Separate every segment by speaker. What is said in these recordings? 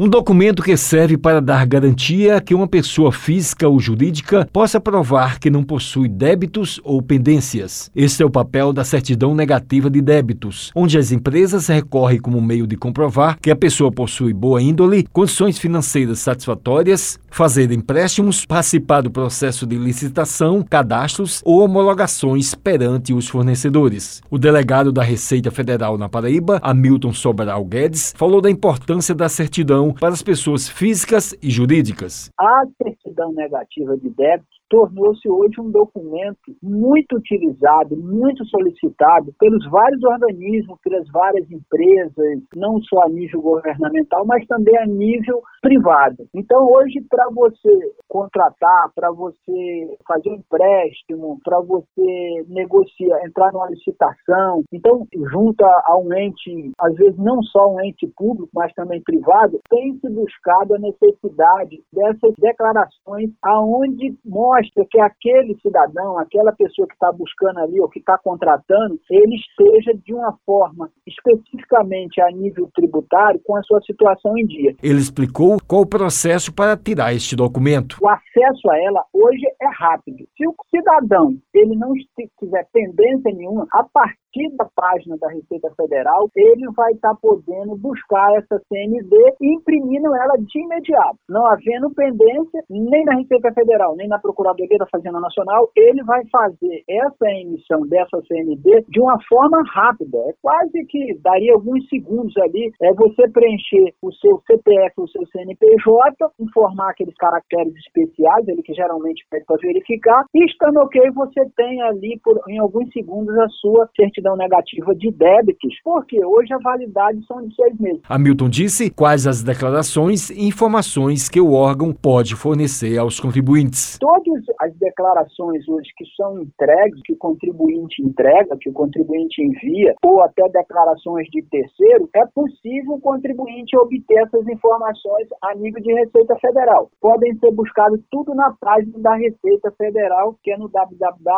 Speaker 1: Um documento que serve para dar garantia que uma pessoa física ou jurídica possa provar que não possui débitos ou pendências. Este é o papel da certidão negativa de débitos, onde as empresas recorrem como meio de comprovar que a pessoa possui boa índole, condições financeiras satisfatórias, fazer empréstimos, participar do processo de licitação, cadastros ou homologações perante os fornecedores. O delegado da Receita Federal na Paraíba, Hamilton Sobral Guedes, falou da importância da certidão para as pessoas físicas e jurídicas.
Speaker 2: A certidão negativa de débito tornou-se hoje um documento muito utilizado, muito solicitado pelos vários organismos, pelas várias empresas, não só a nível governamental, mas também a nível privado. Então, hoje, para você contratar, para você fazer um empréstimo, para você negociar, entrar numa licitação, então, junto a um ente, às vezes não só um ente público, mas também privado, tem se buscado a necessidade dessas declarações aonde mostra mostra que aquele cidadão, aquela pessoa que está buscando ali ou que está contratando, ele esteja de uma forma especificamente a nível tributário com a sua situação em dia.
Speaker 1: Ele explicou qual o processo para tirar este documento.
Speaker 2: O acesso a ela hoje é rápido. Se o cidadão ele não tiver pendência nenhuma, a partir da página da Receita Federal, ele vai estar tá podendo buscar essa CND e imprimindo ela de imediato. Não havendo pendência nem na Receita Federal, nem na Procuradoria da Fazenda Nacional, ele vai fazer essa emissão dessa CND de uma forma rápida. É quase que daria alguns segundos ali, é você preencher o seu CPF, o seu CNPJ, informar aqueles caracteres especiais, ele que geralmente pede para verificar, e estando ok, você tem ali por, em alguns segundos a sua certidão negativa de débitos, porque hoje a validade são de seis meses.
Speaker 1: Hamilton disse quais as declarações e informações que o órgão pode fornecer aos contribuintes.
Speaker 2: Todas as declarações hoje que são entregues, que o contribuinte entrega, que o contribuinte envia, ou até declarações de terceiro, é possível o contribuinte obter essas informações a nível de Receita Federal. Podem ser buscadas tudo na página da Receita Federal, que é no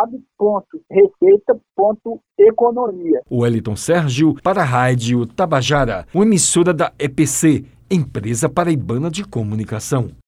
Speaker 2: www.receita.economia economia.
Speaker 1: Wellington Sérgio para a Rádio Tabajara, uma emissora da EPC, Empresa Paraibana de Comunicação.